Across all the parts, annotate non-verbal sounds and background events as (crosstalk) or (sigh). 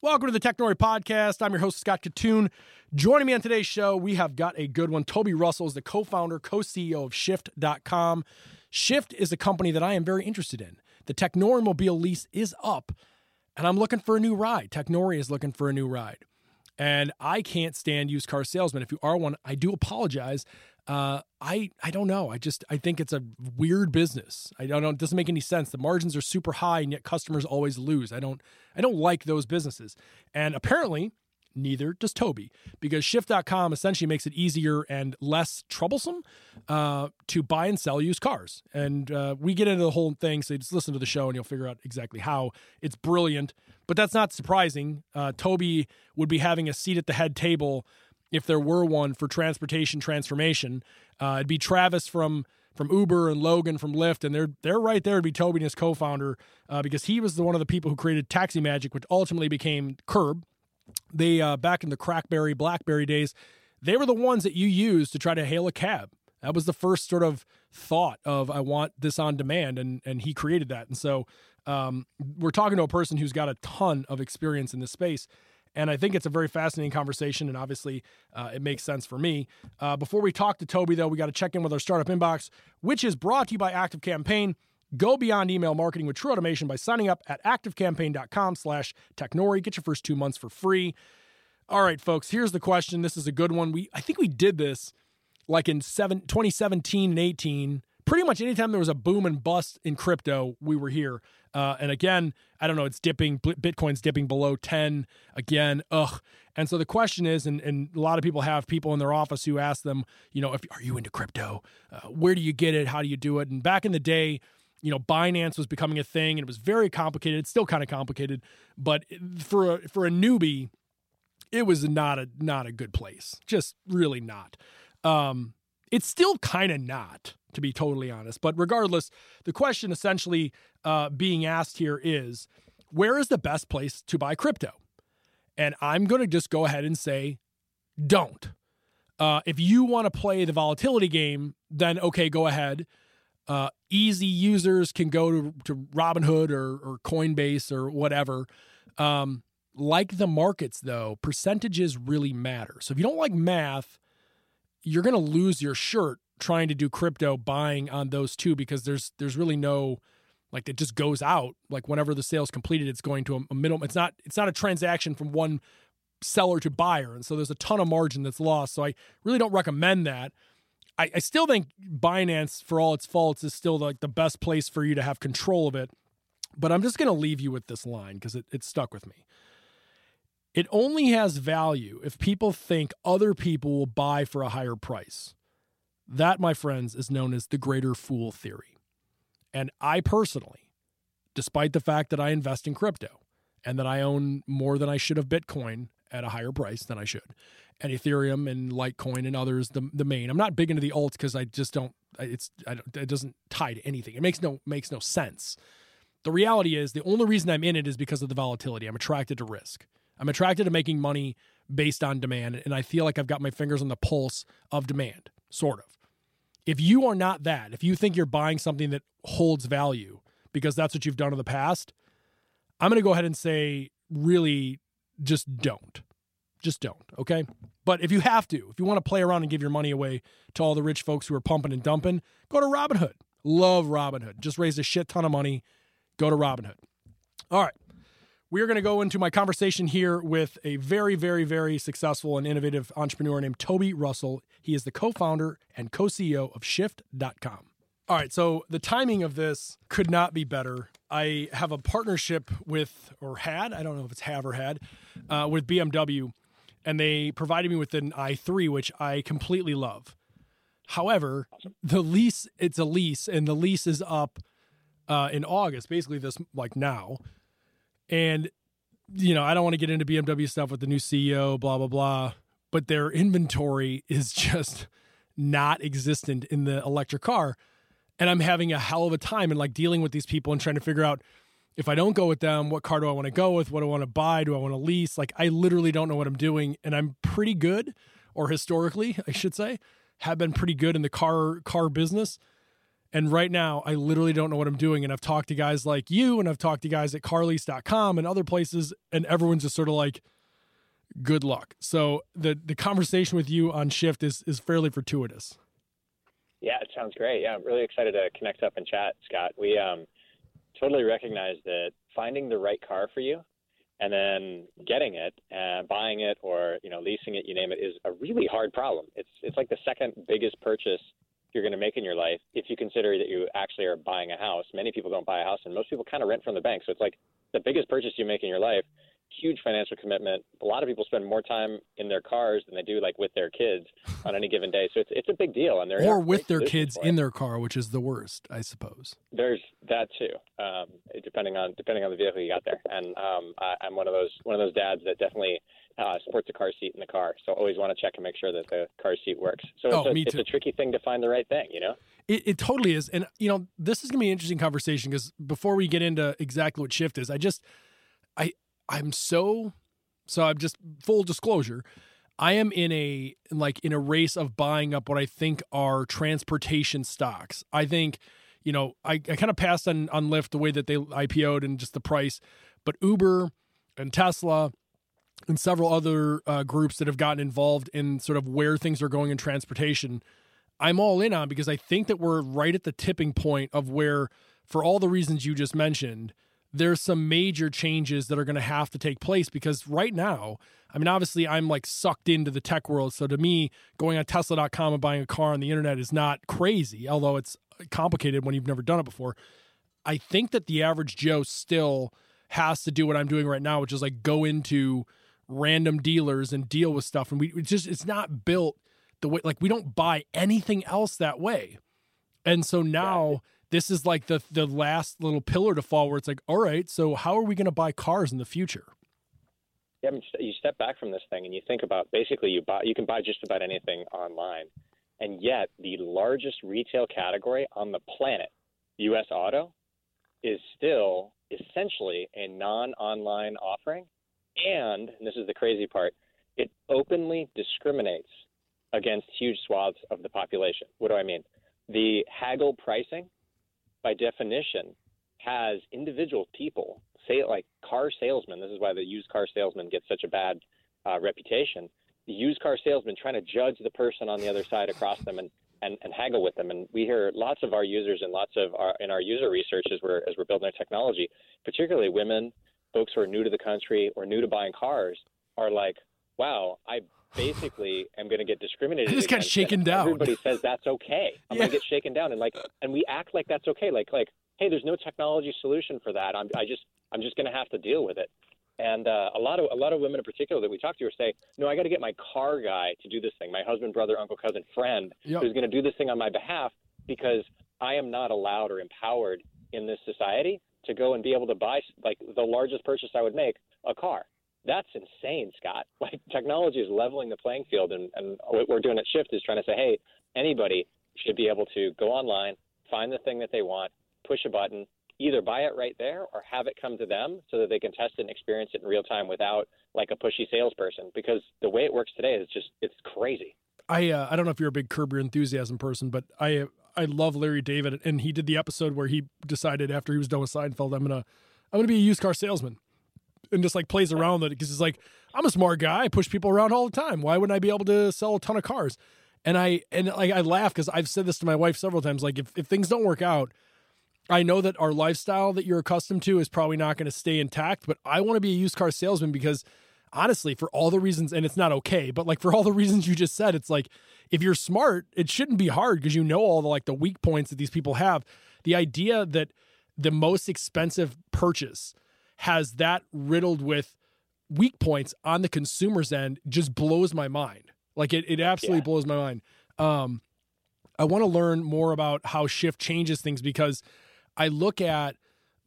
Welcome to the Technori Podcast. I'm your host, Scott Kitun. Joining me on today's show, we have got a good one. Toby Russell is the co founder, co CEO of Shift.com. Shift is a company that I am very interested in. The Technori Mobile lease is up, and I'm looking for a new ride. Technori is looking for a new ride. And I can't stand used car salesmen. If you are one, I do apologize. Uh, I I don't know. I just I think it's a weird business. I don't know. It doesn't make any sense. The margins are super high, and yet customers always lose. I don't I don't like those businesses. And apparently, neither does Toby because Shift.com essentially makes it easier and less troublesome uh, to buy and sell used cars. And uh, we get into the whole thing. So just listen to the show and you'll figure out exactly how. It's brilliant, but that's not surprising. Uh, Toby would be having a seat at the head table if there were one for transportation transformation. Uh, it'd be Travis from from Uber and Logan from Lyft, and they're they're right there to be Toby and his co-founder uh, because he was the one of the people who created Taxi Magic, which ultimately became Curb. They uh, back in the CrackBerry, BlackBerry days, they were the ones that you used to try to hail a cab. That was the first sort of thought of I want this on demand, and and he created that. And so um, we're talking to a person who's got a ton of experience in this space. And I think it's a very fascinating conversation, and obviously uh, it makes sense for me. Uh, before we talk to Toby, though, we got to check in with our startup inbox, which is brought to you by Active Campaign. Go beyond email marketing with true automation by signing up at activecampaign.com slash technori. Get your first two months for free. All right, folks, here's the question. This is a good one. We I think we did this like in seven, 2017 and 18 pretty much anytime there was a boom and bust in crypto, we were here. Uh, and again, I don't know, it's dipping, Bitcoin's dipping below 10 again. Ugh. And so the question is, and, and a lot of people have people in their office who ask them, you know, if are you into crypto? Uh, where do you get it? How do you do it? And back in the day, you know, Binance was becoming a thing and it was very complicated. It's still kind of complicated, but for a, for a newbie, it was not a not a good place. Just really not. Um, it's still kind of not to be totally honest. But regardless, the question essentially uh, being asked here is where is the best place to buy crypto? And I'm going to just go ahead and say, don't. Uh, if you want to play the volatility game, then okay, go ahead. Uh, easy users can go to, to Robinhood or, or Coinbase or whatever. Um, like the markets, though, percentages really matter. So if you don't like math, you're going to lose your shirt trying to do crypto buying on those two because there's there's really no like it just goes out. Like whenever the sale's completed it's going to a, a minimum it's not it's not a transaction from one seller to buyer. And so there's a ton of margin that's lost. So i really don't recommend that. I, I still think binance for all its faults is still like the best place for you to have control of it. But i'm just going to leave you with this line because it, it stuck with me. It only has value if people think other people will buy for a higher price that, my friends, is known as the greater fool theory. And I personally, despite the fact that I invest in crypto and that I own more than I should of Bitcoin at a higher price than I should, and Ethereum and Litecoin and others, the the main. I'm not big into the alts because I just don't. It's I don't, it doesn't tie to anything. It makes no makes no sense. The reality is the only reason I'm in it is because of the volatility. I'm attracted to risk. I'm attracted to making money based on demand, and I feel like I've got my fingers on the pulse of demand, sort of. If you are not that, if you think you're buying something that holds value because that's what you've done in the past, I'm going to go ahead and say, really, just don't. Just don't. Okay. But if you have to, if you want to play around and give your money away to all the rich folks who are pumping and dumping, go to Robinhood. Love Robinhood. Just raised a shit ton of money. Go to Robinhood. All right. We are going to go into my conversation here with a very, very, very successful and innovative entrepreneur named Toby Russell. He is the co founder and co CEO of Shift.com. All right, so the timing of this could not be better. I have a partnership with, or had, I don't know if it's have or had, uh, with BMW, and they provided me with an i3, which I completely love. However, the lease, it's a lease, and the lease is up uh, in August, basically this, like now. And, you know, I don't want to get into BMW stuff with the new CEO, blah, blah, blah, but their inventory is (laughs) just not existent in the electric car. And I'm having a hell of a time and like dealing with these people and trying to figure out if I don't go with them, what car do I want to go with? What do I want to buy? Do I want to lease? Like, I literally don't know what I'm doing. And I'm pretty good, or historically, (laughs) I should say, have been pretty good in the car car business. And right now, I literally don't know what I'm doing. And I've talked to guys like you, and I've talked to guys at carlease.com and other places, and everyone's just sort of like, good luck. So the the conversation with you on shift is is fairly fortuitous. Yeah, it sounds great. Yeah, I'm really excited to connect up and chat, Scott. We um, totally recognize that finding the right car for you and then getting it, and buying it, or you know leasing it, you name it, is a really hard problem. It's it's like the second biggest purchase you're going to make in your life if you consider that you actually are buying a house. Many people don't buy a house, and most people kind of rent from the bank. So it's like the biggest purchase you make in your life huge financial commitment. A lot of people spend more time in their cars than they do like with their kids (laughs) on any given day. So it's it's a big deal, and they're or with their kids in their car, which is the worst, I suppose. There's that too, um, depending on depending on the vehicle you got there. And um, I, am one of those one of those dads that definitely uh, supports a car seat in the car. So always want to check and make sure that the car seat works. So oh, it's, a, it's a tricky thing to find the right thing, you know. It, it totally is, and you know this is gonna be an interesting conversation because before we get into exactly what shift is, I just I I'm so so I'm just full disclosure. I am in a like in a race of buying up what I think are transportation stocks. I think, you know, I, I kind of passed on on Lyft the way that they IPO'd and just the price, but Uber and Tesla and several other uh, groups that have gotten involved in sort of where things are going in transportation, I'm all in on because I think that we're right at the tipping point of where, for all the reasons you just mentioned, there's some major changes that are going to have to take place because right now, I mean, obviously, I'm like sucked into the tech world. So to me, going on Tesla.com and buying a car on the internet is not crazy, although it's complicated when you've never done it before. I think that the average Joe still has to do what I'm doing right now, which is like go into random dealers and deal with stuff. And we just, it's not built the way, like, we don't buy anything else that way. And so now, yeah this is like the the last little pillar to fall where it's like, all right, so how are we going to buy cars in the future? Yeah, I mean, you step back from this thing and you think about basically you buy you can buy just about anything online, and yet the largest retail category on the planet, U.S. auto, is still essentially a non-online offering, and, and this is the crazy part, it openly discriminates against huge swaths of the population. What do I mean? The haggle pricing by definition, has individual people, say it like car salesmen. This is why the used car salesman gets such a bad uh, reputation. The used car salesman trying to judge the person on the other side across them and, and, and haggle with them. And we hear lots of our users and lots of our in our user research as we're as we're building our technology, particularly women, folks who are new to the country or new to buying cars, are like, "Wow, I basically am going to get discriminated. I just got shaken down. Everybody says that's okay. I'm yeah. going to get shaken down, and like, and we act like that's okay. Like, like, hey, there's no technology solution for that. I'm, I just, I'm just going to have to deal with it. And uh, a lot of a lot of women in particular that we talk to are say, no, I got to get my car guy to do this thing. My husband, brother, uncle, cousin, friend yep. who's going to do this thing on my behalf because I am not allowed or empowered in this society to go and be able to buy like the largest purchase I would make, a car that's insane, Scott. (laughs) Like technology is leveling the playing field, and, and what we're doing at Shift is trying to say, hey, anybody should be able to go online, find the thing that they want, push a button, either buy it right there or have it come to them so that they can test it and experience it in real time without like a pushy salesperson. Because the way it works today is just it's crazy. I uh, I don't know if you're a big Curb Your Enthusiasm person, but I I love Larry David, and he did the episode where he decided after he was done with Seinfeld, I'm gonna I'm gonna be a used car salesman and just like plays around with it because it's like I'm a smart guy. I push people around all the time. Why wouldn't I be able to sell a ton of cars? And I and like I laugh because I've said this to my wife several times. Like if if things don't work out, I know that our lifestyle that you're accustomed to is probably not going to stay intact. But I want to be a used car salesman because honestly, for all the reasons, and it's not okay, but like for all the (laughs) reasons you just said, it's like if you're smart, it shouldn't be hard because you know all the like the weak points that these people have. The idea that the most expensive purchase has that riddled with weak points on the consumer's end just blows my mind. Like it, it absolutely yeah. blows my mind. Um, I want to learn more about how Shift changes things because I look at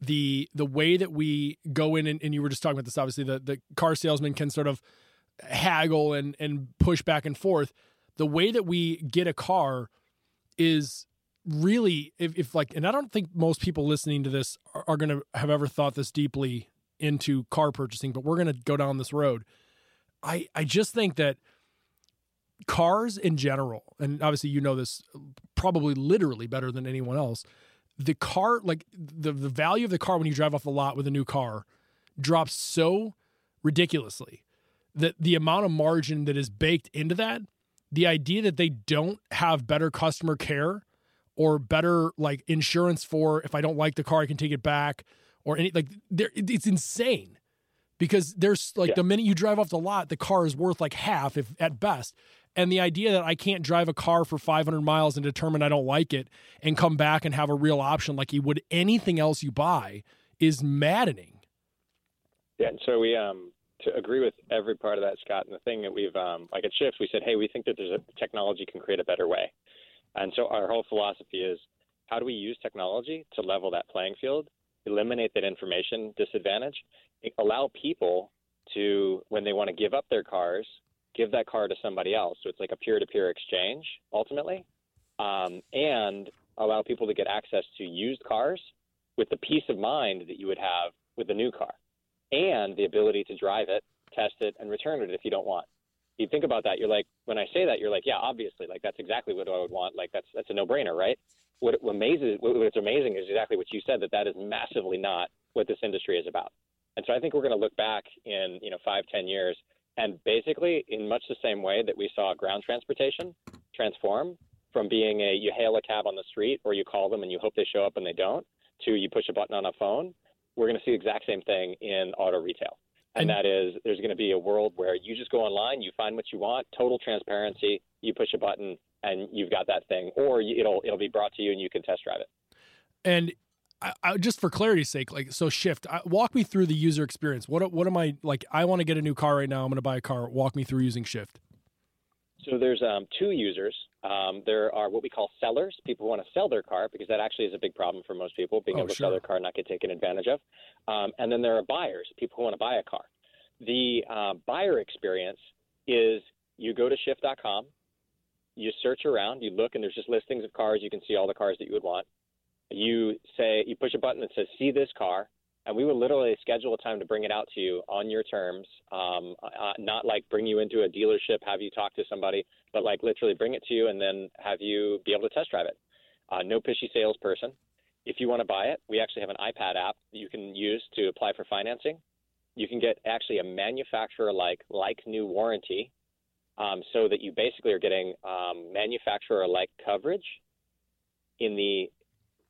the the way that we go in and, and you were just talking about this obviously the, the car salesman can sort of haggle and and push back and forth the way that we get a car is really if, if like and i don't think most people listening to this are, are going to have ever thought this deeply into car purchasing but we're going to go down this road i i just think that cars in general, and obviously you know this probably literally better than anyone else. The car, like the the value of the car when you drive off the lot with a new car, drops so ridiculously that the amount of margin that is baked into that, the idea that they don't have better customer care or better like insurance for if I don't like the car, I can take it back or any like there it's insane because there's like yeah. the minute you drive off the lot, the car is worth like half if at best. And the idea that I can't drive a car for 500 miles and determine I don't like it and come back and have a real option like you would anything else you buy is maddening. Yeah, and so we um to agree with every part of that, Scott. And the thing that we've um like at Shift, we said, hey, we think that there's a technology can create a better way. And so our whole philosophy is how do we use technology to level that playing field, eliminate that information disadvantage, allow people to when they want to give up their cars give that car to somebody else. So it's like a peer to peer exchange ultimately, um, and allow people to get access to used cars with the peace of mind that you would have with a new car and the ability to drive it, test it, and return it if you don't want. You think about that, you're like, when I say that, you're like, yeah, obviously, like that's exactly what I would want. Like that's that's a no brainer, right? What amazes, what's amazing is exactly what you said that that is massively not what this industry is about. And so I think we're going to look back in you know five, ten years and basically, in much the same way that we saw ground transportation transform from being a you hail a cab on the street or you call them and you hope they show up and they don't, to you push a button on a phone, we're going to see the exact same thing in auto retail. And, and that is, there's going to be a world where you just go online, you find what you want, total transparency, you push a button, and you've got that thing, or it'll it'll be brought to you and you can test drive it. And I, I, just for clarity's sake, like so, shift. I, walk me through the user experience. What what am I like? I want to get a new car right now. I'm going to buy a car. Walk me through using Shift. So there's um, two users. Um, there are what we call sellers, people who want to sell their car because that actually is a big problem for most people, being oh, able to sure. sell their car and not get taken advantage of. Um, and then there are buyers, people who want to buy a car. The uh, buyer experience is you go to shift.com, you search around, you look, and there's just listings of cars. You can see all the cars that you would want you say you push a button that says "See this car," and we will literally schedule a time to bring it out to you on your terms. Um, uh, not like bring you into a dealership, have you talk to somebody, but like literally bring it to you and then have you be able to test drive it. Uh, no pishy salesperson. If you want to buy it, we actually have an iPad app that you can use to apply for financing. You can get actually a manufacturer like like new warranty, um, so that you basically are getting um, manufacturer like coverage in the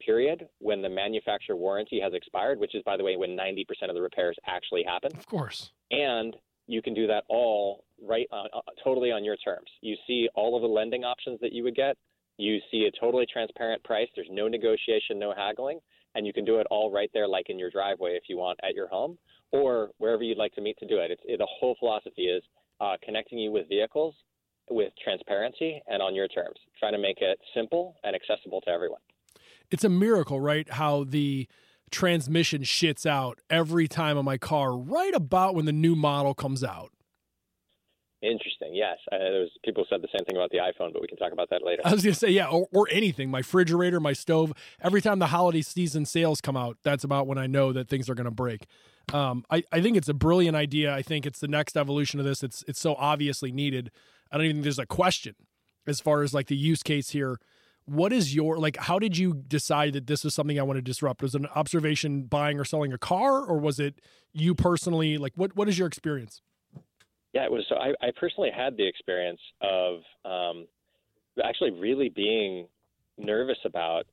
period when the manufacturer warranty has expired, which is, by the way, when 90% of the repairs actually happen. Of course. And you can do that all right, uh, uh, totally on your terms. You see all of the lending options that you would get. You see a totally transparent price. There's no negotiation, no haggling, and you can do it all right there, like in your driveway if you want at your home or wherever you'd like to meet to do it. It's, it the whole philosophy is uh, connecting you with vehicles with transparency and on your terms, trying to make it simple and accessible to everyone it's a miracle, right? How the transmission shits out every time on my car, right about when the new model comes out. Interesting. Yes, uh, there's people said the same thing about the iPhone, but we can talk about that later. I was going to say, yeah, or, or, anything. My refrigerator, my stove. Every time the holiday season sales come out, that's about when I know that things are going to break. Um, I, I think it's a brilliant idea. I think it's the next evolution of this. It's it's so obviously needed. I don't even think there's a question as far as like the use case here what is your like how did you decide that this was something i want to disrupt? Was it an observation buying or selling a car or was it you personally like what what is your experience? Yeah it was so i, I personally had the experience of um, actually really being nervous about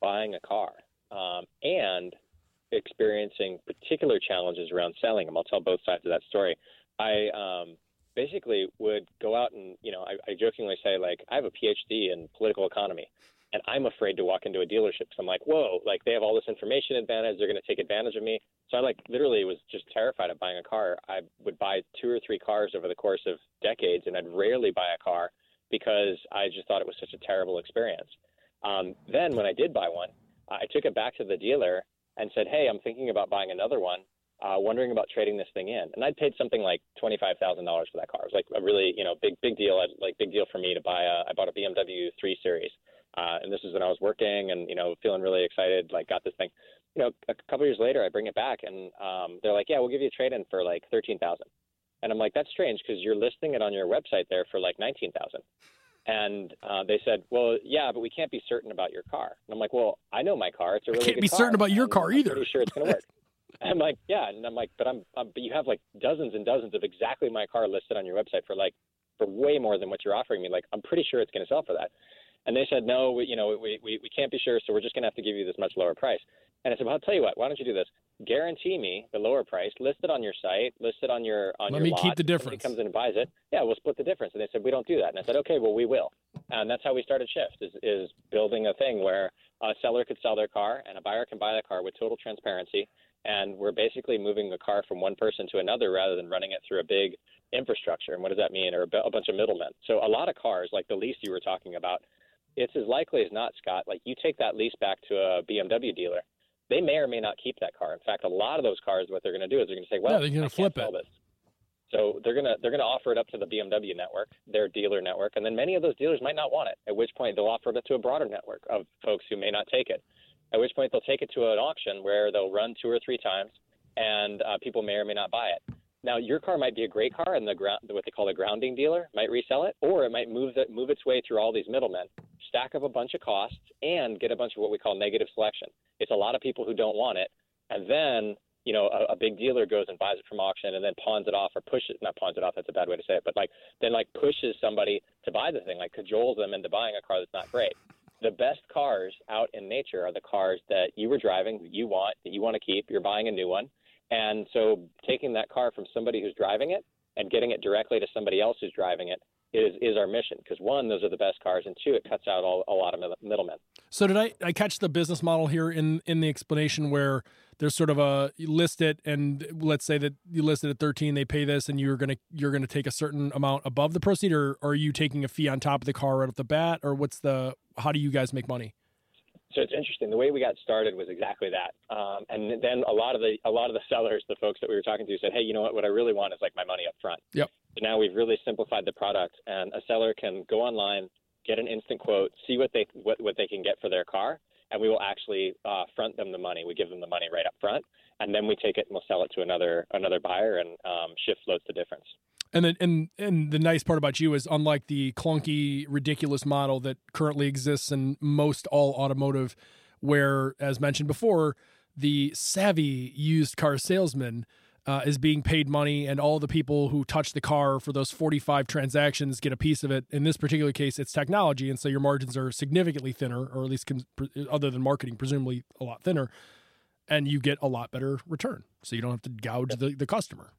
buying a car um, and experiencing particular challenges around selling them i'll tell both sides of that story. I um, basically would go out and you know I, I jokingly say like I have a PhD in political economy, and I'm afraid to walk into a dealership because I'm like, whoa, like they have all this information advantage, they're going to take advantage of me. So I like literally was just terrified of buying a car. I would buy two or three cars over the course of decades, and I'd rarely buy a car because I just thought it was such a terrible experience. Um, then when I did buy one, I took it back to the dealer and said, hey, I'm thinking about buying another one uh, wondering about trading this thing in. And I'd paid something like twenty five thousand dollars for that car. It was like a really you know big big deal. I'd, like big deal for me to buy. A, I bought a BMW 3 Series, uh, and this is when I was working and you know feeling really excited. Like got this thing. You know, a couple years later, I bring it back and um, they're like, yeah, we'll give you a trade in for like thirteen thousand. And I'm like, that's strange because you're listing it on your website there for like 19,000. And uh, they said, well, yeah, but we can't be certain about your car. And I'm like, well, I know my car. It's a really I can't be car, certain about your car I'm either. Pretty sure it's going to work. (laughs) I'm like, yeah, and I'm like, but I'm, I'm, but you have like dozens and dozens of exactly my car listed on your website for like for way more than what you're offering me. Like, I'm pretty sure it's going to sell for that. And they said, no, we, you know, we, we, we can't be sure, so we're just going to have to give you this much lower price. And I said, well, I'll tell you what, why don't you do this? Guarantee me the lower price, list it on your site, list it on your on Let your me lot. keep the If somebody difference. comes in and buys it, yeah, we'll split the difference. And they said, we don't do that. And I said, okay, well, we will. And that's how we started Shift, is, is building a thing where a seller could sell their car and a buyer can buy the car with total transparency. And we're basically moving the car from one person to another rather than running it through a big infrastructure. And what does that mean? Or a, bunch of middlemen. So a lot of cars, like the lease you were talking about, it's as likely as not, Scott. Like you take that lease back to a BMW dealer, they may or may not keep that car. In fact, a lot of those cars, what they're going to do is they're going to say, "Well, Yeah, they're gonna flip it. This. So they're gonna they're gonna offer it up to the BMW network, their dealer network, and then many of those dealers might not want it. At which point they'll offer it to a broader network of folks who may not take it. At which point they'll take it to an auction where they'll run two or three times, and uh, people may or may not buy it. Now your car might be a great car, and the ground what they call a grounding dealer might resell it, or it might move it move its way through all these middlemen, stack up a bunch of costs, and get a bunch of what we call negative selection. It's a lot of people who don't want it, and then you know a, a big dealer goes and buys it from auction and then pawns it off or pushes not pawns it off that's a bad way to say it but like then like pushes somebody to buy the thing like cajoles them into buying a car that's not great the best cars out in nature are the cars that you were driving that you want that you want to keep. You're buying a new one. And so taking that car from somebody who's driving it and getting it directly to somebody else who's driving it is is our mission because one those are the best cars and two it cuts out all, a lot of middlemen So did I, I catch the business model here in in the explanation where there's sort of a you list it and let's say that you list it at 13 they pay this and you're gonna you're gonna take a certain amount above the proceed or, or are you taking a fee on top of the car right off the bat or what's the how do you guys make money? So it's interesting. The way we got started was exactly that. Um, and then a lot of the a lot of the sellers, the folks that we were talking to, said, "Hey, you know what? What I really want is like my money up front." Yep. So now we've really simplified the product, and a seller can go online, get an instant quote, see what they what, what they can get for their car, and we will actually uh, front them the money. We give them the money right up front, and then we take it and we'll sell it to another another buyer, and um, Shift floats the difference. And then and and the nice part about you is unlike the clunky, ridiculous model that currently exists in most all automotive, where as mentioned before, the savvy used car salesman uh, is being paid money, and all the people who touch the car for those forty-five transactions get a piece of it. In this particular case, it's technology, and so your margins are significantly thinner, or at least con- other than marketing, presumably a lot thinner, and you get a lot better return. So you don't have to gouge the, the customer.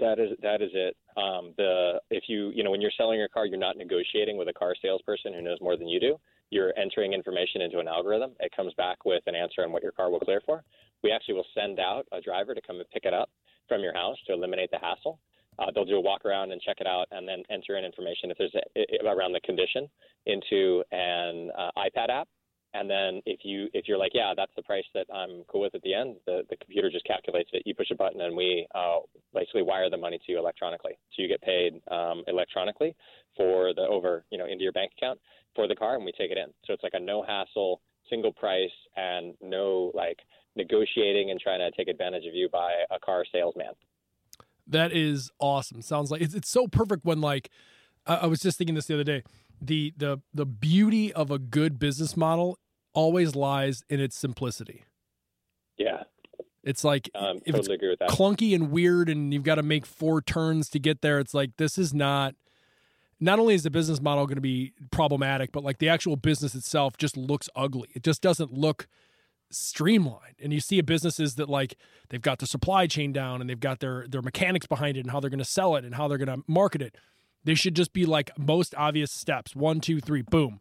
That is that is it. Um, the if you you know when you're selling your car, you're not negotiating with a car salesperson who knows more than you do. You're entering information into an algorithm. It comes back with an answer on what your car will clear for. We actually will send out a driver to come and pick it up from your house to eliminate the hassle. Uh, they'll do a walk around and check it out, and then enter in information if there's a, around the condition into an uh, iPad app. And then if you if you're like, yeah, that's the price that I'm cool with at the end, the, the computer just calculates it. You push a button and we uh, basically wire the money to you electronically. So you get paid um, electronically for the over you know into your bank account for the car, and we take it in. So it's like a no hassle, single price, and no like negotiating and trying to take advantage of you by a car salesman. That is awesome. Sounds like it's, it's so perfect when like I, I was just thinking this the other day. The the the beauty of a good business model always lies in its simplicity. Yeah, It's like um, if it's totally that. clunky and weird and you've got to make four turns to get there. It's like this is not not only is the business model going to be problematic, but like the actual business itself just looks ugly. It just doesn't look streamlined. And you see businesses that like they've got the supply chain down and they've got their their mechanics behind it and how they're going to sell it and how they're going to market it. They should just be like most obvious steps: one, two, three, boom.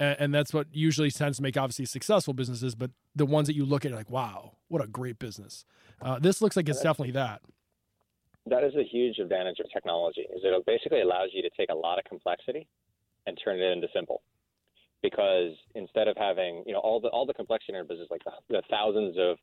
And, and that's what usually tends to make obviously successful businesses. But the ones that you look at, like, wow, what a great business. Uh, this looks like it's definitely that. that is a huge advantage of technology is it basically allows you to take a lot of complexity and turn it into simple because instead of having you know all the all the complexity in our business like the, the thousands of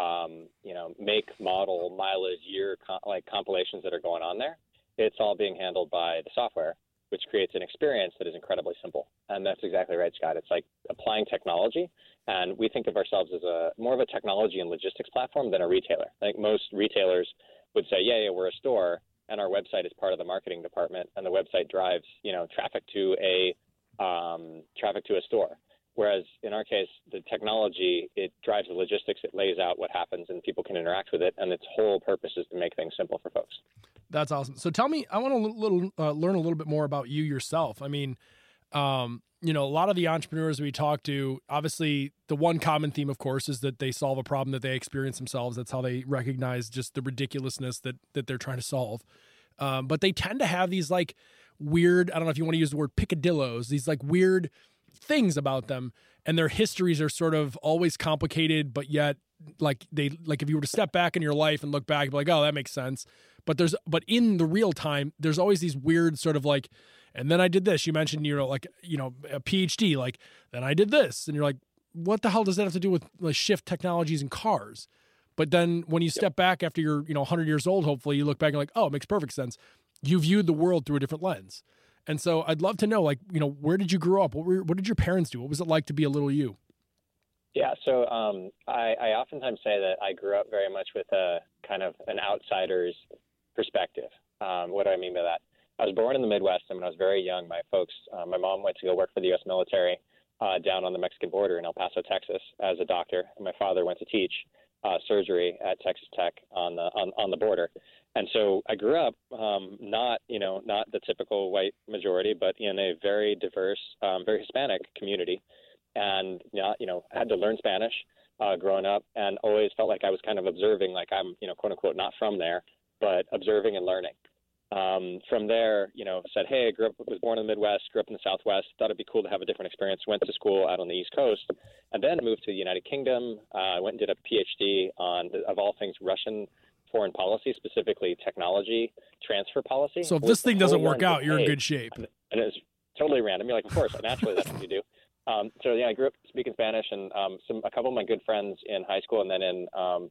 um, you know make model mileage year like compilations that are going on there it's all being handled by the software which creates an experience that is incredibly simple and that's exactly right scott it's like applying technology and we think of ourselves as a more of a technology and logistics platform than a retailer i think most retailers would say, yeah, yeah, we're a store, and our website is part of the marketing department, and the website drives you know traffic to a um, traffic to a store. Whereas in our case, the technology it drives the logistics, it lays out what happens, and people can interact with it. And its whole purpose is to make things simple for folks. That's awesome. So tell me, I want to little, uh, learn a little bit more about you yourself. I mean, um, you know, a lot of the entrepreneurs we talk to, obviously, the one common theme, of course, is that they solve a problem that they experience themselves. That's how they recognize just the ridiculousness that that they're trying to solve. Um, but they tend to have these like weird. I don't know if you want to use the word picadillos. These like weird things about them, and their histories are sort of always complicated, but yet like they like if you were to step back in your life and look back, be like, oh, that makes sense. But there's but in the real time, there's always these weird sort of like and then I did this. You mentioned, you know, like, you know, a PhD, like, then I did this. And you're like, what the hell does that have to do with like shift technologies and cars? But then when you step yep. back after you're, you know, 100 years old, hopefully you look back and like, oh, it makes perfect sense. You viewed the world through a different lens. And so I'd love to know, like, you know, where did you grow up? What were, what did your parents do? What was it like to be a little you? Yeah, so um, I, I oftentimes say that I grew up very much with a kind of an outsider's perspective. Um, what do I mean by that? I was born in the Midwest, and when I was very young, my folks, uh, my mom went to go work for the U.S. military uh, down on the Mexican border in El Paso, Texas, as a doctor, and my father went to teach uh, surgery at Texas Tech on the on, on the border. And so I grew up um, not, you know, not the typical white majority, but in a very diverse, um, very Hispanic community, and not, you know, had to learn Spanish uh, growing up, and always felt like I was kind of observing, like I'm, you know, quote unquote, not from there, but observing and learning um, from there, you know, said, hey, I grew up, was born in the Midwest, grew up in the Southwest, thought it'd be cool to have a different experience. Went to school out on the East Coast, and then moved to the United Kingdom. Uh, went and did a PhD on, of all things, Russian foreign policy, specifically technology transfer policy. So if this thing doesn't work out, you're in good shape. And it's totally random. You're like, of course, naturally that's what you do. Um, so yeah, I grew up speaking Spanish, and um, some a couple of my good friends in high school, and then in um,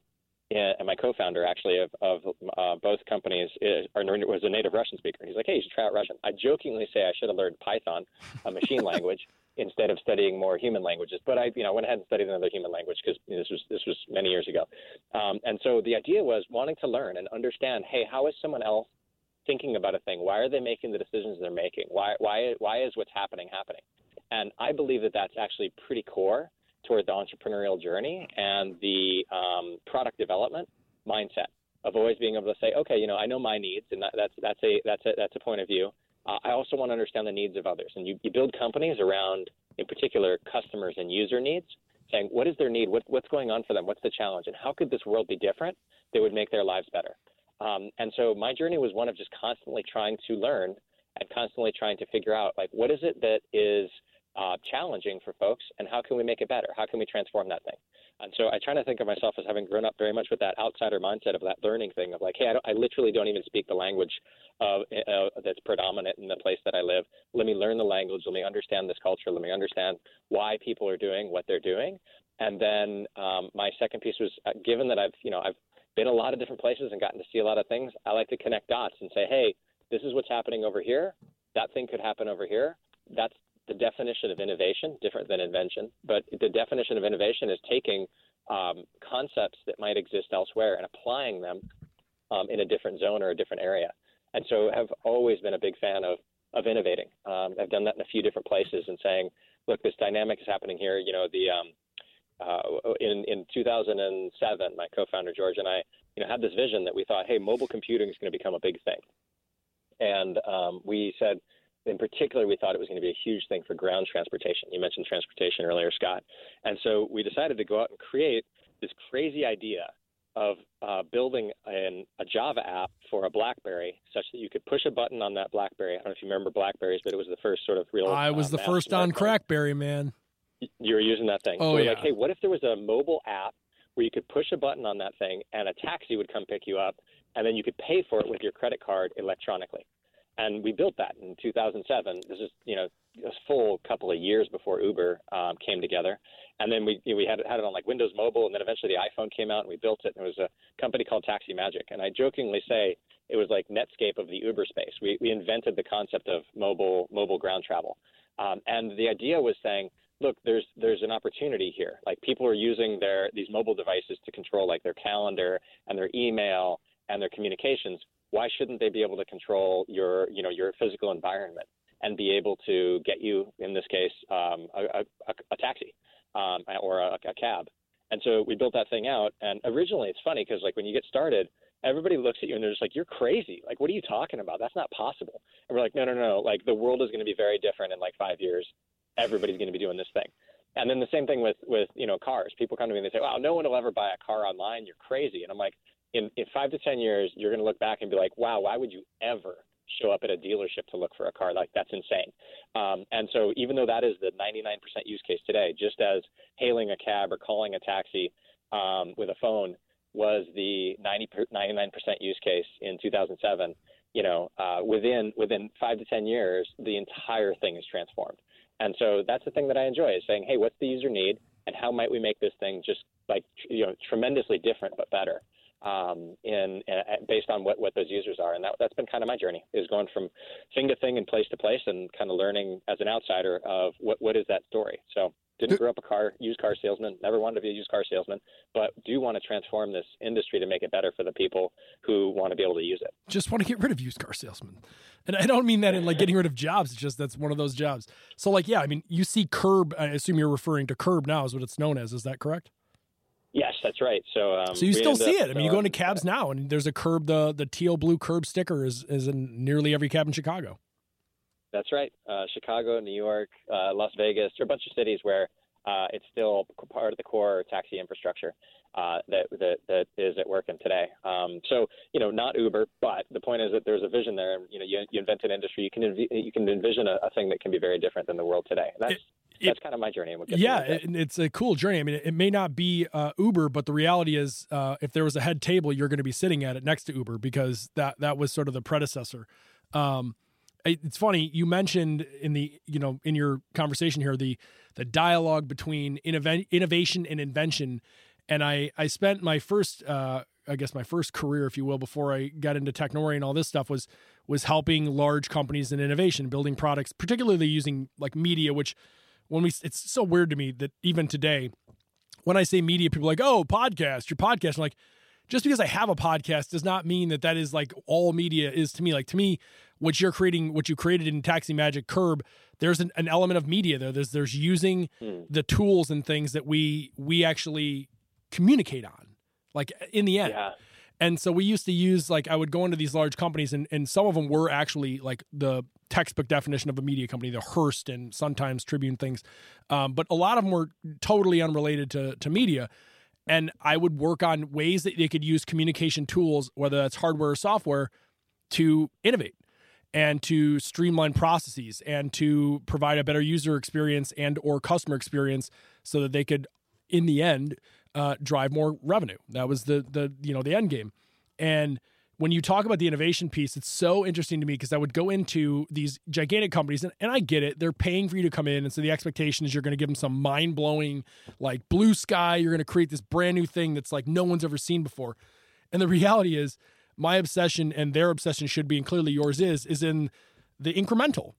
and my co-founder actually of, of uh, both companies is, was a native Russian speaker. He's like, hey, you should try out Russian. I jokingly say I should have learned Python, a machine language, (laughs) instead of studying more human languages. But I, you know, went ahead and studied another human language because you know, this was this was many years ago. Um, and so the idea was wanting to learn and understand, hey, how is someone else thinking about a thing? Why are they making the decisions they're making? Why why why is what's happening happening? And I believe that that's actually pretty core toward the entrepreneurial journey and the um, product development mindset of always being able to say, okay, you know, I know my needs, and that, that's that's a that's a that's a point of view. Uh, I also want to understand the needs of others, and you, you build companies around, in particular, customers and user needs, saying what is their need, what, what's going on for them, what's the challenge, and how could this world be different that would make their lives better. Um, and so my journey was one of just constantly trying to learn and constantly trying to figure out like what is it that is uh, challenging for folks, and how can we make it better? How can we transform that thing? And so I try to think of myself as having grown up very much with that outsider mindset of that learning thing of like, hey, I, I literally don't even speak the language of, uh, that's predominant in the place that I live. Let me learn the language. Let me understand this culture. Let me understand why people are doing what they're doing. And then um, my second piece was uh, given that I've you know I've been a lot of different places and gotten to see a lot of things. I like to connect dots and say, hey, this is what's happening over here. That thing could happen over here. That's the definition of innovation, different than invention, but the definition of innovation is taking um, concepts that might exist elsewhere and applying them um, in a different zone or a different area. And so I've always been a big fan of, of innovating. Um, I've done that in a few different places and saying, look, this dynamic is happening here. You know, the um, uh, in in 2007, my co-founder George and I, you know, had this vision that we thought, hey, mobile computing is going to become a big thing, and um, we said, in particular, we thought it was going to be a huge thing for ground transportation. You mentioned transportation earlier, Scott. And so we decided to go out and create this crazy idea of uh, building an, a Java app for a BlackBerry such that you could push a button on that BlackBerry. I don't know if you remember BlackBerries, but it was the first sort of real. I was uh, the first on CrackBerry, man. You were using that thing. Oh, so yeah. like, hey, what if there was a mobile app where you could push a button on that thing and a taxi would come pick you up, and then you could pay for it with your credit card electronically? And we built that in 2007. This is you know a full couple of years before Uber um, came together, and then we you know, we had it, had it on like Windows Mobile, and then eventually the iPhone came out, and we built it. And it was a company called Taxi Magic, and I jokingly say it was like Netscape of the Uber space. We we invented the concept of mobile mobile ground travel, um, and the idea was saying. Look, there's there's an opportunity here. Like people are using their these mobile devices to control like their calendar and their email and their communications why shouldn't they be able to control your you know your physical environment and be able to get you in this case um, a, a, a, taxi um, or a, a cab? And so we built that thing out. And originally, it's funny because like when you get started, everybody looks at you and they're just like, "You're crazy! Like, what are you talking about? That's not possible." And we're like, "No, no, no! Like, the world is going to be very different in like five years. Everybody's going to be doing this thing." And then the same thing with with you know cars. People come to me and they say, "Wow, no one will ever buy a car online. You're crazy." And I'm like, in in five to ten years, you're going to look back and be like, "Wow, why would you ever show up at a dealership to look for a car. Like that's insane. Um, and so even though that is the 99% use case today, just as hailing a cab or calling a taxi um, with a phone was the 90 99% use case in 2007. You know, uh, within within five to 10 years, the entire thing is transformed. And so that's the thing that I enjoy is saying, hey, what's the user need, and how might we make this thing just like you know tremendously different but better um, in, in, based on what, what those users are. And that, that's been kind of my journey is going from thing to thing and place to place and kind of learning as an outsider of what, what is that story. So didn't grow up a car used car salesman, never wanted to be a used car salesman, but do want to transform this industry to make it better for the people who want to be able to use it. Just want to get rid of used car salesmen. And I don't mean that in like getting rid of jobs. It's just that's one of those jobs. So like, yeah, I mean, you see Curb, I assume you're referring to Curb now is what it's known as. Is that correct? Yes, that's right. So, um, so you still see it. I mean, you go into cabs now, and there's a curb. The the teal blue curb sticker is is in nearly every cab in Chicago. That's right. Uh, Chicago, New York, uh, Las Vegas. There are a bunch of cities where uh, it's still part of the core taxi infrastructure uh, that, that that is at work in today. Um, so you know, not Uber, but the point is that there's a vision there. You know, you, you invent an industry, you can env- you can envision a, a, thing that can be very different than the world today. And that's it, that's kind of my journey. We'll yeah, it, it's a cool journey. I mean, it, may not be uh, Uber, but the reality is, uh, if there was a head table, you're going to be sitting at it next to Uber because that that was sort of the predecessor. Um, it's funny you mentioned in the you know in your conversation here the the dialogue between innov- innovation and invention and I I spent my first uh, I guess my first career, if you will, before I got into Technori and all this stuff was was helping large companies in innovation, building products, particularly using like media. Which when we it's so weird to me that even today, when I say media, people are like, oh, podcast, your podcast. I'm like, just because I have a podcast does not mean that that is like all media is to me. Like to me, what you're creating, what you created in Taxi Magic Curb, there's an, an element of media there. There's there's using mm. the tools and things that we we actually communicate on, like in the end. Yeah. And so we used to use like I would go into these large companies and, and some of them were actually like the textbook definition of a media company, the Hearst and Sun Times Tribune things. Um, but a lot of them were totally unrelated to to media. And I would work on ways that they could use communication tools, whether that's hardware or software, to innovate and to streamline processes and to provide a better user experience and or customer experience so that they could in the end uh, drive more revenue. That was the the you know the end game. And when you talk about the innovation piece, it's so interesting to me because I would go into these gigantic companies, and, and I get it. They're paying for you to come in. And so the expectation is you're going to give them some mind blowing, like blue sky. You're going to create this brand new thing that's like no one's ever seen before. And the reality is, my obsession and their obsession should be, and clearly yours is, is in the incremental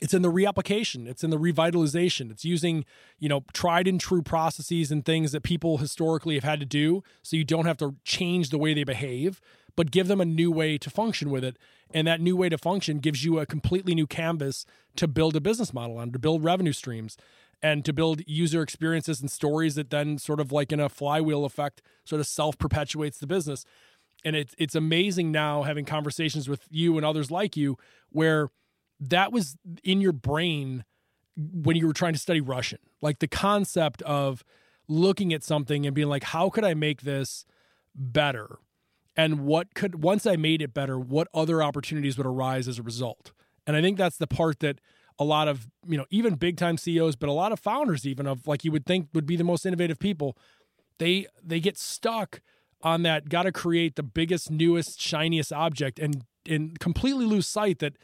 it's in the reapplication. It's in the revitalization. It's using you know tried and true processes and things that people historically have had to do so you don't have to change the way they behave but give them a new way to function with it. And that new way to function gives you a completely new canvas to build a business model on to build revenue streams and to build user experiences and stories that then sort of like in a flywheel effect sort of self perpetuates the business. And it's it's amazing now having conversations with you and others like you where that was in your brain when you were trying to study Russian. Like the concept of looking at something and being like, how could I make this better? And what could, once I made it better, what other opportunities would arise as a result? And I think that's the part that a lot of, you know, even big time CEOs, but a lot of founders, even of like you would think would be the most innovative people, they, they get stuck on that, got to create the biggest, newest, shiniest object and, and completely lose sight that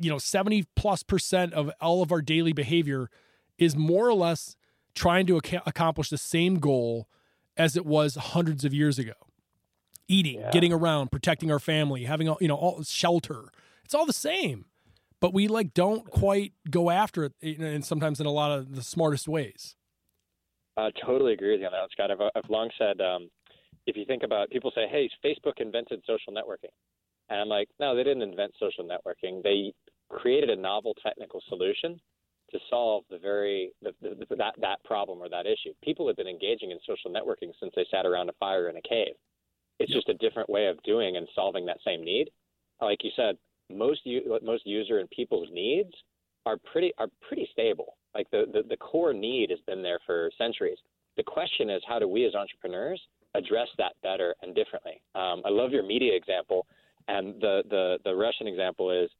you know 70 plus percent of all of our daily behavior is more or less trying to ac- accomplish the same goal as it was hundreds of years ago. Eating yeah. getting around protecting our family having all you know all shelter. It's all the same but we like don't quite go after it and sometimes in a lot of the smartest ways. I totally agree with you on that scott. I've, I've long said um, if you think about people say hey facebook invented social networking And I'm like, no, they didn't invent social networking. They created a novel technical solution to solve the very the, the, the, that that problem or that issue. People have been engaging in social networking since they sat around a fire in a cave. It's yep. just a different way of doing and solving that same need. Like you said, most most user and people's needs are pretty are pretty stable. Like the, the, the core need has been there for centuries. The question is, how do we as entrepreneurs address that better and differently? Um, I love your media example, and the the the Russian example is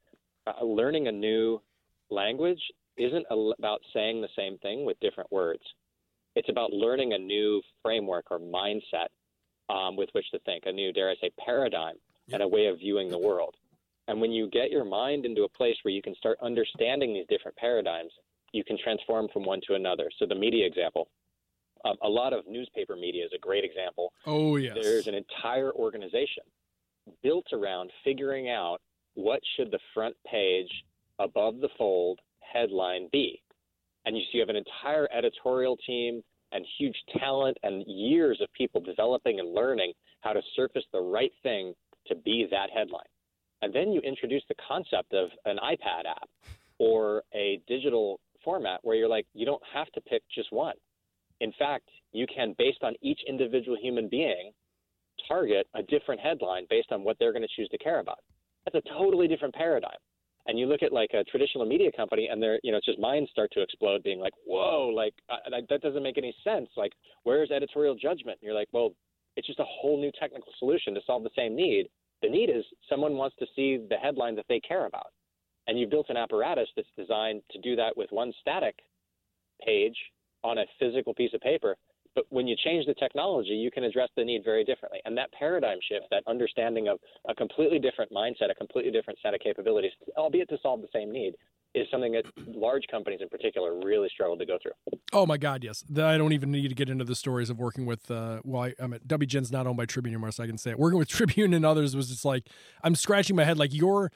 uh, learning a new language isn't about saying the same thing with different words. It's about learning a new framework or mindset um, with which to think, a new, dare I say, paradigm and a way of viewing the world. And when you get your mind into a place where you can start understanding these different paradigms, you can transform from one to another. So the media example, um, a lot of newspaper media is a great example. Oh yes. There's an entire organization built around figuring out what should the front page above the fold headline be. And you see you have an entire editorial team and huge talent and years of people developing and learning how to surface the right thing to be that headline. And then you introduce the concept of an iPad app or a digital format where you're like, you don't have to pick just one. In fact, you can, based on each individual human being, target a different headline based on what they're going to choose to care about. That's a totally different paradigm. And you look at like a traditional media company, and they're, you know, it's just minds start to explode, being like, "Whoa, like that doesn't make any sense. Like, where's editorial judgment?" And you're like, "Well, it's just a whole new technical solution to solve the same need. The need is someone wants to see the headline that they care about, and you've built an apparatus that's designed to do that with one static page on a physical piece of paper but when you change the technology, you can address the need very differently. And that paradigm shift, that understanding of a completely different mindset, a completely different set of capabilities, albeit to solve the same need, is something that large companies in particular really struggle to go through. Oh my God, yes. I don't even need to get into the stories of working with. Uh, well, I, am at WGN's not owned by Tribune anymore, so I can say it. Working with (laughs) Tribune and others was just like I'm scratching my head. Like you're,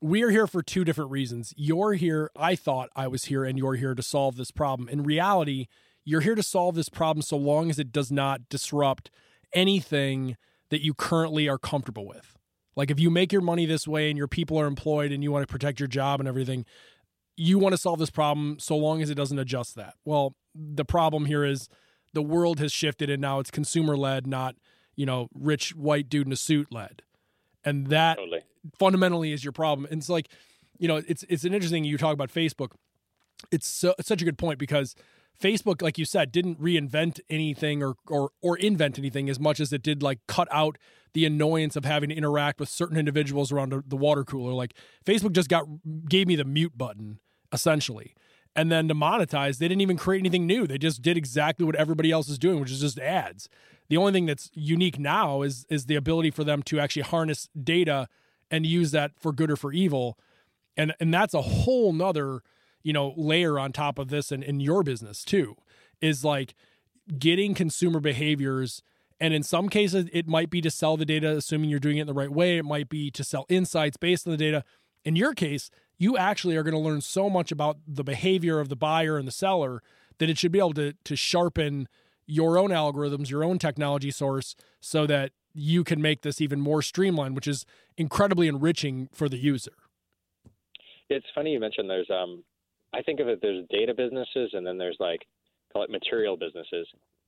we are here for two different reasons. You're here. I thought I was here, and you're here to solve this problem. In reality you're here to solve this problem so long as it does not disrupt anything that you currently are comfortable with. Like if you make your money this way and your people are employed and you want to protect your job and everything, you want to solve this problem so long as it doesn't adjust that. Well, the problem here is the world has shifted and now it's consumer led, not, you know, rich white dude in a suit led. And that totally. fundamentally is your problem. And it's like, you know, it's it's an interesting you talk about Facebook. It's so it's such a good point because Facebook, like you said, didn't reinvent anything or or or invent anything as much as it did like cut out the annoyance of having to interact with certain individuals around the water cooler. Like Facebook just got gave me the mute button essentially. And then to monetize, they didn't even create anything new. They just did exactly what everybody else is doing, which is just ads. The only thing that's unique now is is the ability for them to actually harness data and use that for good or for evil. And and that's a whole nother you know layer on top of this and in your business too is like getting consumer behaviors. And in some cases it might be to sell the data assuming you're doing it in the right way. It might be to sell insights based on the data. In your case you actually are going to learn so much about the behavior of the buyer and the seller that it should be able to to sharpen your own algorithms your own technology source so that you can make this even more streamlined which is incredibly enriching for the user. It's funny you mentioned there's um I think of it there's data businesses and then there's like call it material businesses.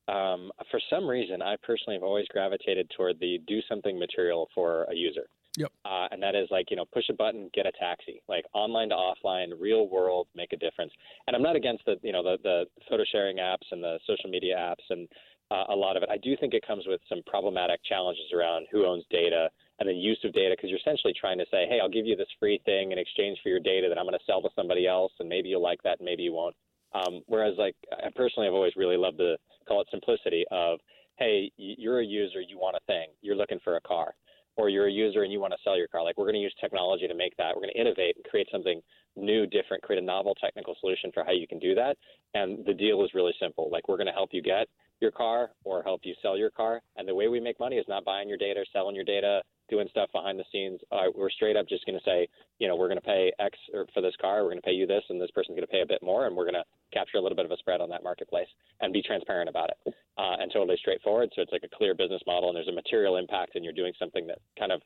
Um, for some reason, I personally have always gravitated toward the do something material for a user. Yep. Uh, and that is like, you know, push a button, get a taxi, like online to offline, real world, make a difference. And I'm not against the, you know, the, the photo sharing apps and the social media apps and uh, a lot of it. I do think it comes with some problematic challenges around who owns data and the use of data because you're essentially trying to say, hey, I'll give you this free thing in exchange for your data that I'm going to sell to somebody else, and maybe you'll like that, and maybe you won't. Um, whereas, like, I personally have always really loved the call it simplicity of, hey, you're a user, you want a thing, you're looking for a car, or you're a user and you want to sell your car. Like, we're going to use technology to make that. We're going to innovate and create something new, different, create a novel technical solution for how you can do that. And the deal is really simple. Like, we're going to help you get your car or help you sell your car. And the way we make money is not buying your data selling your data, doing stuff behind the scenes. Uh, we're straight up just going to say, you know, we're going to pay X for this car, we're going to pay you this, and this person's going to pay a bit more, and we're going to capture a little bit of a spread on that marketplace and be transparent about it uh, and totally straightforward. So it's like a clear business model, and there's a material impact, and you're doing something that kind of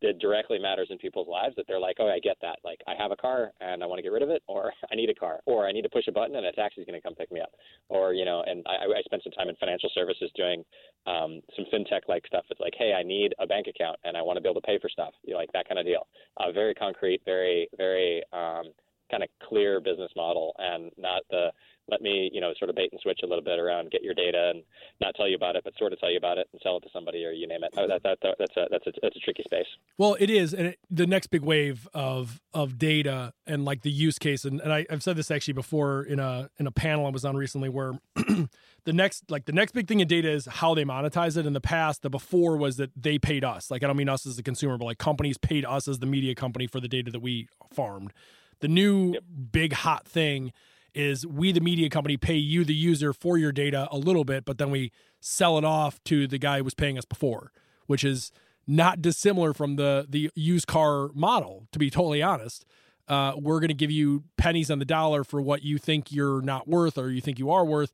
it directly matters in people's lives that they're like, oh, I get that. Like, I have a car and I want to get rid of it, or (laughs) I need a car, or I need to push a button and a taxi's going to come pick me up, or you know. And I, I spent some time in financial services doing um, some fintech like stuff. It's like, hey, I need a bank account and I want to be able to pay for stuff, you know, like that kind of deal. Uh, very concrete, very very um, kind of clear business model, and not the let me, you know, sort of bait and switch a little bit around, get your data and not tell you about it, but sort of tell you about it and sell it to somebody or you name it. Oh, that, that, that, that's a that's a that's a tricky space. Well, it is, and it, the next big wave of of data and like the use case, and, and I, have said this actually before in a in a panel I was on recently, where (clears throat) the next like the next big thing in data is how they monetize it. In the past, the before was that they paid us. Like I don't mean us as the consumer, but like companies paid us as the media company for the data that we farmed. The new yep. big hot thing is we the media company pay you the user for your data a little bit but then we sell it off to the guy who was paying us before which is not dissimilar from the the used car model to be totally honest uh, we're going to give you pennies on the dollar for what you think you're not worth or you think you are worth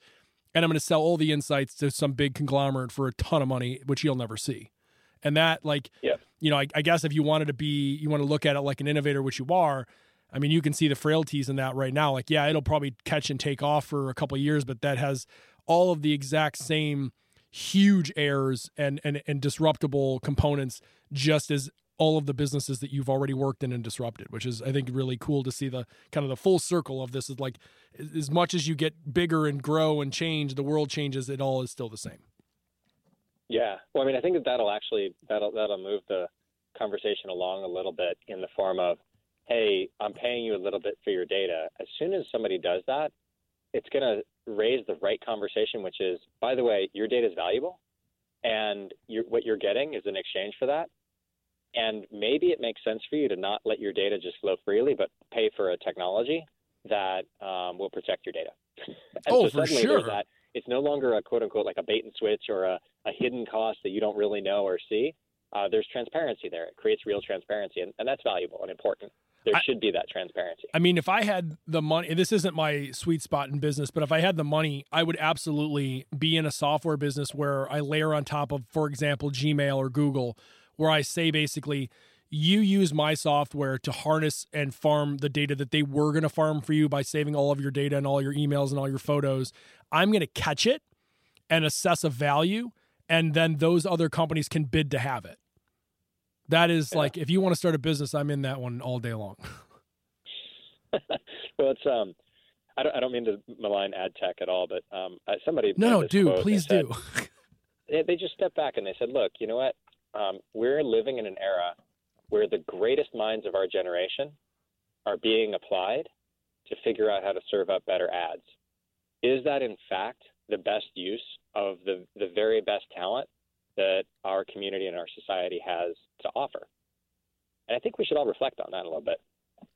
and i'm going to sell all the insights to some big conglomerate for a ton of money which you'll never see and that like yeah. you know I, I guess if you wanted to be you want to look at it like an innovator which you are I mean, you can see the frailties in that right now. Like, yeah, it'll probably catch and take off for a couple years, but that has all of the exact same huge errors and and and disruptible components, just as all of the businesses that you've already worked in and disrupted, which is I think really cool to see the kind of the full circle of this. Is like as much as you get bigger and grow and change, the world changes. It all is still the same. Yeah, well, I mean, I think that that'll actually that'll that'll move the conversation along a little bit in the form of hey, I'm paying you a little bit for your data. As soon as somebody does that, it's going to raise the right conversation, which is, by the way, your data is valuable, and you're, what you're getting is in exchange for that. And maybe it makes sense for you to not let your data just flow freely, but pay for a technology that um, will protect your data. (laughs) oh, so for sure. That, it's no longer a quote unquote like a bait and switch or a, a hidden cost that you don't really know or see. Uh, there's transparency there. It creates real transparency, and, and that's valuable and important there I, should be that transparency. I mean, if I had the money, this isn't my sweet spot in business, but if I had the money, I would absolutely be in a software business where I layer on top of, for example, Gmail or Google, where I say basically, you use my software to harness and farm the data that they were going to farm for you by saving all of your data and all your emails and all your photos. I'm going to catch it and assess a value, and then those other companies can bid to have it. That is yeah. like if you want to start a business, I'm in that one all day long. (laughs) (laughs) well, it's um, I don't I don't mean to malign ad tech at all, but um, somebody no no do please do. Said, they just stepped back and they said, look, you know what? Um, we're living in an era where the greatest minds of our generation are being applied to figure out how to serve up better ads. Is that in fact the best use of the the very best talent that our community and our society has to offer. And I think we should all reflect on that a little bit.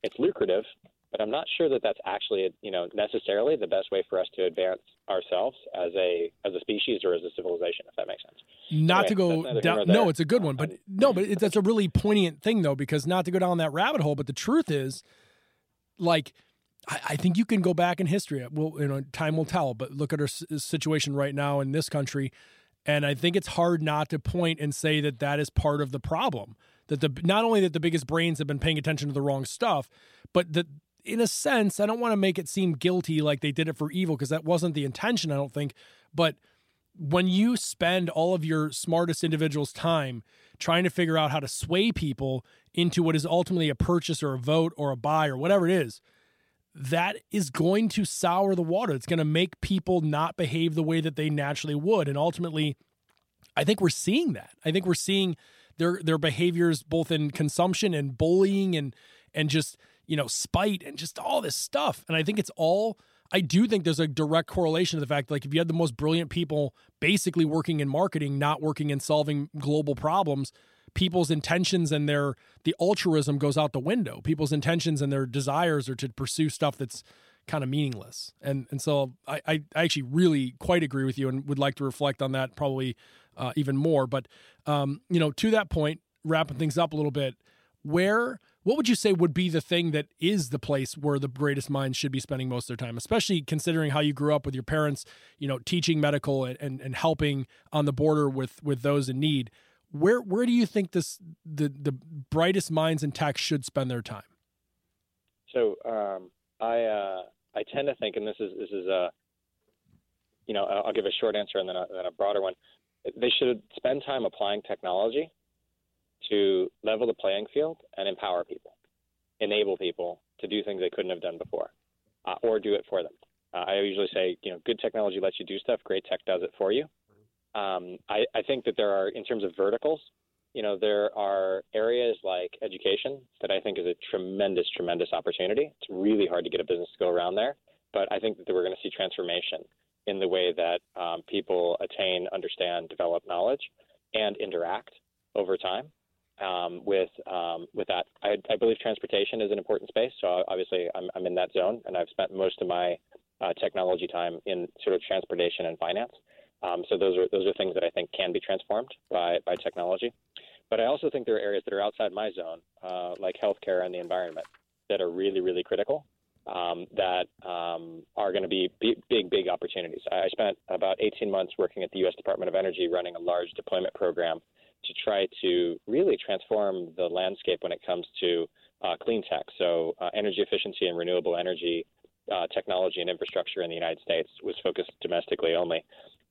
It's lucrative, but I'm not sure that that's actually, you know, necessarily the best way for us to advance ourselves as a as a species or as a civilization, if that makes sense. Not anyway, to go down. No, it's a good one, but um, no, but it, that's a really poignant thing though, because not to go down that rabbit hole. But the truth is, like. I, think you can go back in history. Well, you know, time will tell. But look at our situation right now in this country and I think it's hard not to point and say that that is part of the problem. That the not only that the biggest brains have been paying attention to the wrong stuff, but that in a sense, I don't want to make it seem guilty like they did it for evil because that wasn't the intention, I don't think. But when you spend all of your smartest individuals' time trying to figure out how to sway people into what is ultimately a purchase or a vote or a buy or whatever it is, that is going to sour the water. It's going to make people not behave the way that they naturally would. And ultimately, I think we're seeing that. I think we're seeing their their behaviors both in consumption and bullying and and just, you know, spite and just all this stuff. And I think it's all I do think there's a direct correlation to the fact like if you had the most brilliant people basically working in marketing, not working in solving global problems, people's intentions and their the altruism goes out the window. People's intentions and their desires are to pursue stuff that's kind of meaningless. And and so I, I actually really quite agree with you and would like to reflect on that probably uh, even more. But um, you know, to that point, wrapping things up a little bit, where what would you say would be the thing that is the place where the greatest minds should be spending most of their time, especially considering how you grew up with your parents, you know, teaching medical and, and, and helping on the border with with those in need? Where where do you think this the the brightest minds in tech should spend their time? So um, I uh, I tend to think, and this is this is a you know I'll give a short answer and then a, then a broader one. They should spend time applying technology to level the playing field and empower people, enable people to do things they couldn't have done before, uh, or do it for them. Uh, I usually say, you know, good technology lets you do stuff. Great tech does it for you. Um, I, I think that there are, in terms of verticals, you know, there are areas like education that I think is a tremendous, tremendous opportunity. It's really hard to get a business to go around there, but I think that we're going to see transformation in the way that um, people attain, understand, develop knowledge, and interact over time. Um, with um, with that, I, I, believe transportation is an important space. So obviously, I'm, I'm in that zone, and I've spent most of my uh, technology time in sort of transportation and finance. Um, so those are those are things that I think can be transformed by by technology. But I also think there are areas that are outside my zone, uh, like healthcare and the environment, that are really really critical. Um, that um, are going to be big, big opportunities. I spent about 18 months working at the U.S. Department of Energy running a large deployment program to try to really transform the landscape when it comes to uh, clean tech. So, uh, energy efficiency and renewable energy uh, technology and infrastructure in the United States was focused domestically only.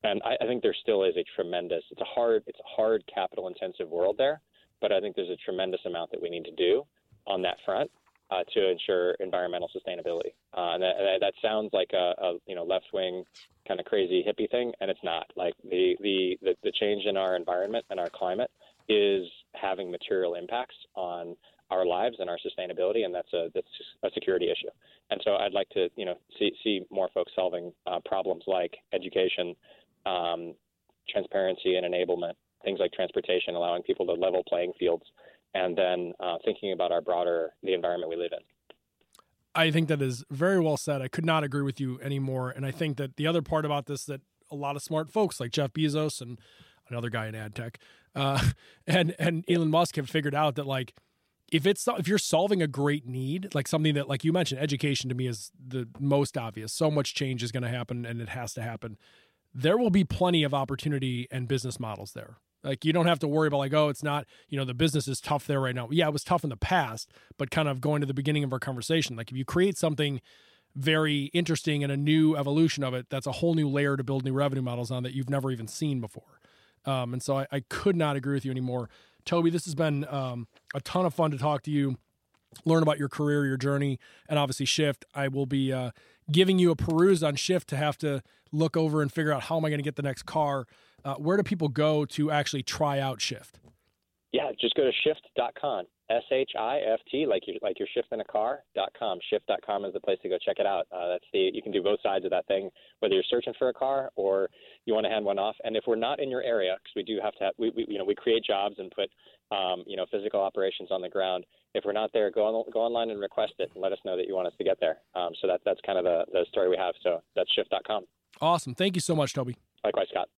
And I, I think there still is a tremendous. It's a hard. It's a hard capital intensive world there, but I think there's a tremendous amount that we need to do on that front uh, to ensure environmental sustainability. Uh, and that, that, sounds like a, a you know left wing kind of crazy hippie thing, and it's not. Like the, the the the change in our environment and our climate is having material impacts on our lives and our sustainability, and that's a that's a security issue. And so I'd like to you know see see more folks solving uh, problems like education, um, transparency, and enablement. Things like transportation, allowing people to level playing fields, and then uh, thinking about our broader the environment we live in. I think that is very well said. I could not agree with you anymore. And I think that the other part about this that a lot of smart folks like Jeff Bezos and another guy in ad tech uh, (laughs) and and Elon Musk have figured out that like if it's if you're solving a great need, like something that like you mentioned, education to me is the most obvious. So much change is going to happen, and it has to happen. There will be plenty of opportunity and business models there. Like you don't have to worry about like oh it's not you know the business is tough there right now. Yeah, it was tough in the past, but kind of going to the beginning of our conversation, like if you create something very interesting and a new evolution of it, that's a whole new layer to build new revenue models on that you've never even seen before. Um, and so I, I could not agree with you anymore. Toby, this has been um, a ton of fun to talk to you, learn about your career, your journey, and obviously Shift. I will be uh, giving you a peruse on Shift to have to look over and figure out how am I going to get the next car. Uh, where do people go to actually try out Shift? Yeah, just go to shift.com. S H I F T, like you like you're shifting a car. dot com. Shift.com is the place to go check it out. Uh, that's the you can do both sides of that thing, whether you're searching for a car or you want to hand one off. And if we're not in your area, because we do have to, have, we, we you know we create jobs and put um, you know physical operations on the ground. If we're not there, go on go online and request it and let us know that you want us to get there. Um, so that that's kind of the the story we have. So that's shift.com. Awesome. Thank you so much, Toby. Likewise, Scott.